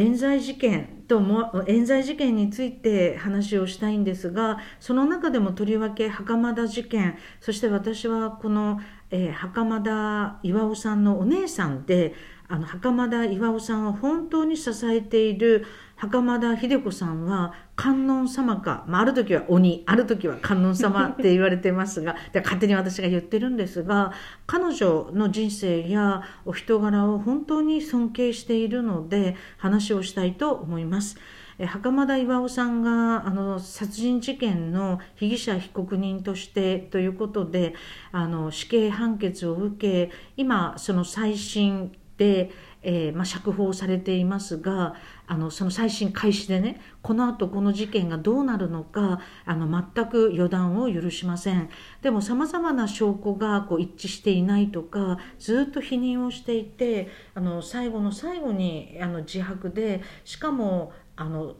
冤罪事件とも冤罪事件について話をしたいんですがその中でもとりわけ袴田事件そして私はこの、えー、袴田巌さんのお姉さんであの袴田巌さんを本当に支えている袴田秀子さんは観音様か、まあ、ある時は鬼ある時は観音様って言われてますが で勝手に私が言ってるんですが彼女の人生やお人柄を本当に尊敬しているので話をしたいと思います。袴田巌さんがあの殺人事件の被疑者被告人としてということであの死刑判決を受け今その再審、えー、まあ、釈放されていますがあのその再審開始でねこのあとこの事件がどうなるのかあの全く予断を許しません。でもさまざまな証拠がこう一致していないとかずっと否認をしていてあの最後の最後にあの自白でしかもあの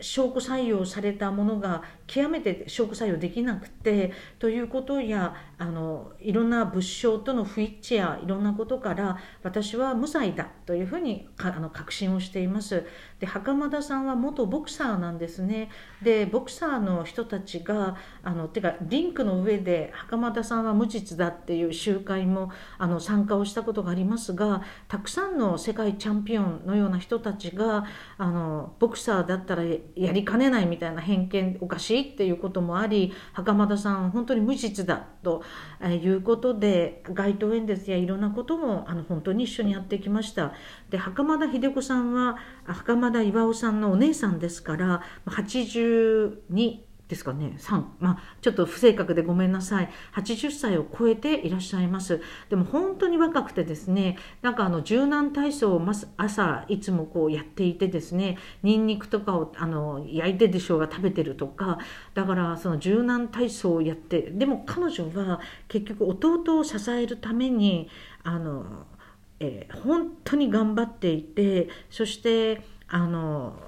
証拠採用されたものが極めて証拠採用できなくてということやあのいろんな物証との不一致やいろんなことから私は無罪だというふうにあの確信をしています。で袴田さんは元ボクサーなんですね。でボクサーの人たちがあのてかリンクの上で袴田さんは無実だっていう集会もあの参加をしたことがありますがたくさんの世界チャンピオンのような人たちがあのボクサーだったらやりかねないみたいな偏見おかしいっていうこともあり袴田さん本当に無実だということで街頭演説やいろんなこともあの本当に一緒にやってきました。で袴田秀子さんは袴田巌さんのお姉さんですから82ですかね。3まあちょっと不正確でごめんなさい。80歳を超えていらっしゃいます。でも本当に若くてですねなんかあの柔軟体操を朝いつもこうやっていてですねにんにくとかをあの焼いてでしょうが食べてるとかだからその柔軟体操をやってでも彼女は結局弟を支えるためにあの、えー、本当に頑張っていてそしてあの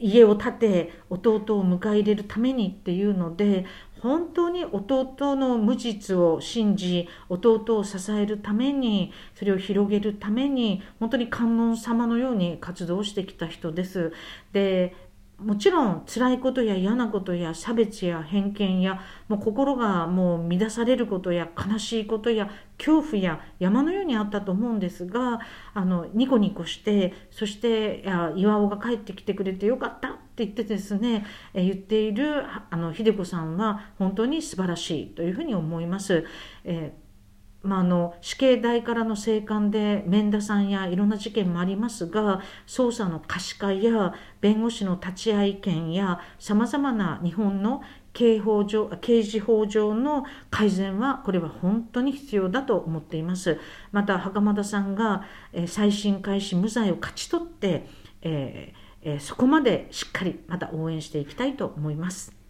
家を建て弟を迎え入れるためにっていうので本当に弟の無実を信じ弟を支えるためにそれを広げるために本当に観音様のように活動してきた人です。でもちろん辛いことや嫌なことや差別や偏見やもう心がもう乱されることや悲しいことや恐怖や山のようにあったと思うんですがあのニコニコしてそして岩尾が帰ってきてくれてよかったって言ってですね、言っているあの秀子さんは本当に素晴らしいというふうに思います。えーまあ、あの死刑台からの生還で免田さんやいろんな事件もありますが捜査の可視化や弁護士の立ち会い権やさまざまな日本の刑法上刑事法上の改善はこれは本当に必要だと思っていますまた袴田さんが、えー、再審開始無罪を勝ち取って、えーえー、そこまでしっかりまた応援していきたいと思います。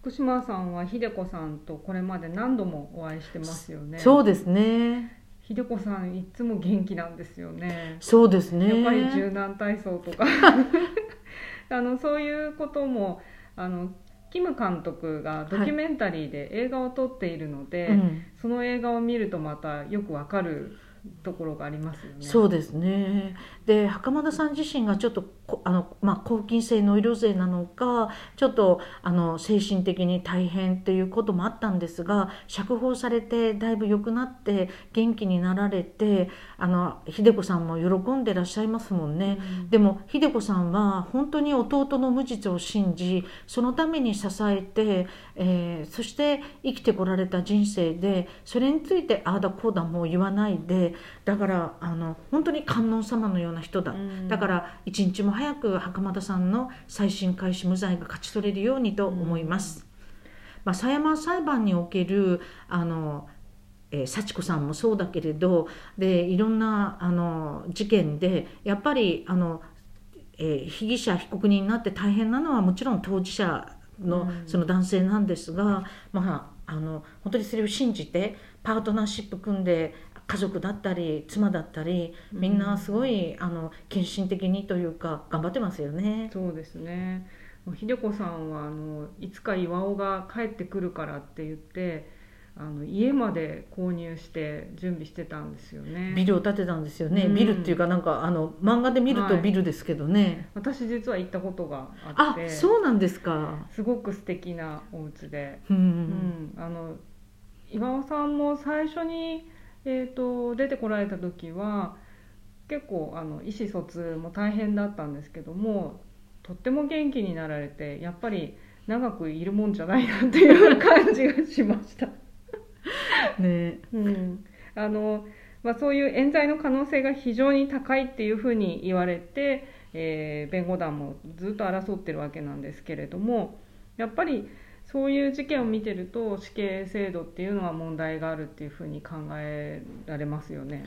福島さんは秀子さんとこれまで何度もお会いしてますよね。そうですね。秀子さんいつも元気なんですよね。そうですね。やっぱり柔軟体操とか。あのそういうこともあのキム監督がドキュメンタリーで映画を撮っているので、はいうん、その映画を見るとまたよくわかるところがありますよね。そうですね。で袴田さん自身がちょっとあのまあ抗菌性ノイローゼなのかちょっとあの精神的に大変っていうこともあったんですが釈放されてだいぶ良くなって元気になられてあの秀子さんも喜んでらっしゃいますもんね。うん、でも秀子さんは本当に弟の無実を信じそのために支えて、えー、そして生きてこられた人生でそれについてああだこうだもう言わないで。だからあの本当に観音様のような人だ、うん、だから一日も早く袴田さんの再審開始無罪が勝ち取れるようにと思います。うん、まあ、狭山裁判におけるあのえー、幸子さんもそうだけれどでいろんなあの事件でやっぱりあの、えー、被疑者被告人になって大変なのはもちろん当事者のその男性なんですが、うん、まあ、あの本当にそれを信じてパートナーシップ組んで家族だったり妻だったりみんなすごい、あの献身的にというか頑張ってますよね。そうですね。秀子さんはあのいつか巌が帰ってくるからって言ってああの家まで購入して準備してたんですよね。ビルを建てたんですよね、うん。ビルっていうかなんかあの漫画で見るとビルですけどね、私実は行ったことがああって。そうなんですか。すごく素敵なお家で、うん、うん。あの岩尾さんも最初に、えー、と出てこられた時は結構あの意思疎通も大変だったんですけどもとっても元気になられてやっぱり長くいるもんじゃないなっていう感じがしました。ねうんあのまあ、そういう冤罪の可能性が非常に高いっていうふうに言われて、えー弁護団もずっと争ってるわけなんですけれどもやっぱりそういう事件を見てると死刑制度っていうのは問題があるっていうふうに考えられますよね。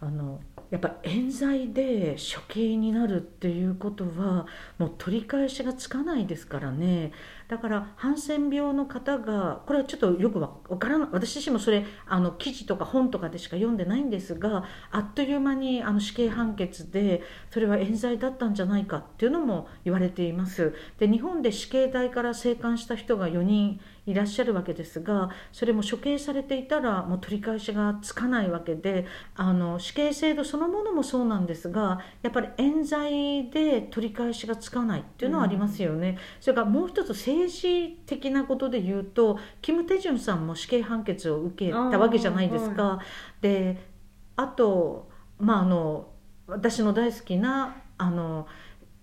あのやっぱ冤罪で処刑になるっていうことはもう取り返しがつかないですからね。だからハンセン病の方がこれはちょっとよくわからない私自身もそれあの記事とか本とかでしか読んでないんですがあっという間にあの死刑判決でそれは冤罪だったんじゃないかっていうのも言われています。で日本で死刑台から生還した人が4人いらっしゃるわけですがそれも処刑されていたらもう取り返しがつかないわけであの死刑制度そのものもそうなんですがやっぱり冤罪で取り返しがつかないっていうのはありますよね、それからもう一つ政治的なことで言うとキム・テジュンさんも死刑判決を受けたわけじゃないですか。であと、まあ、あの私の大好きなあの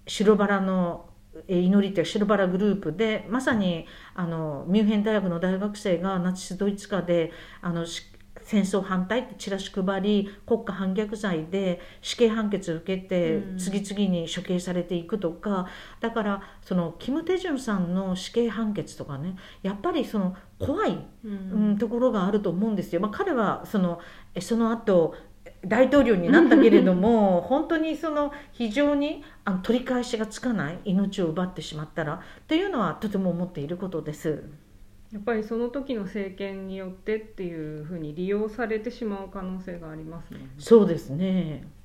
白バラのえー祈りという白バラグループでまさにあのミュンヘン大学の大学生がナチスドイツ下であのし戦争反対ってチラシ配り国家反逆罪で死刑判決を受けてうん次々に処刑されていくとか、だからそのキム・テジュンさんの死刑判決とかねやっぱりその怖いううんん、ところがあると思うんですよ。まあ、彼はそのえその後大統領になったけれども 本当にその非常にあの取り返しがつかない命を奪ってしまったらというのはとても思っていることです。やっぱりその時の政権によってっていうふうに利用されてしまう可能性がありますね。そうですね。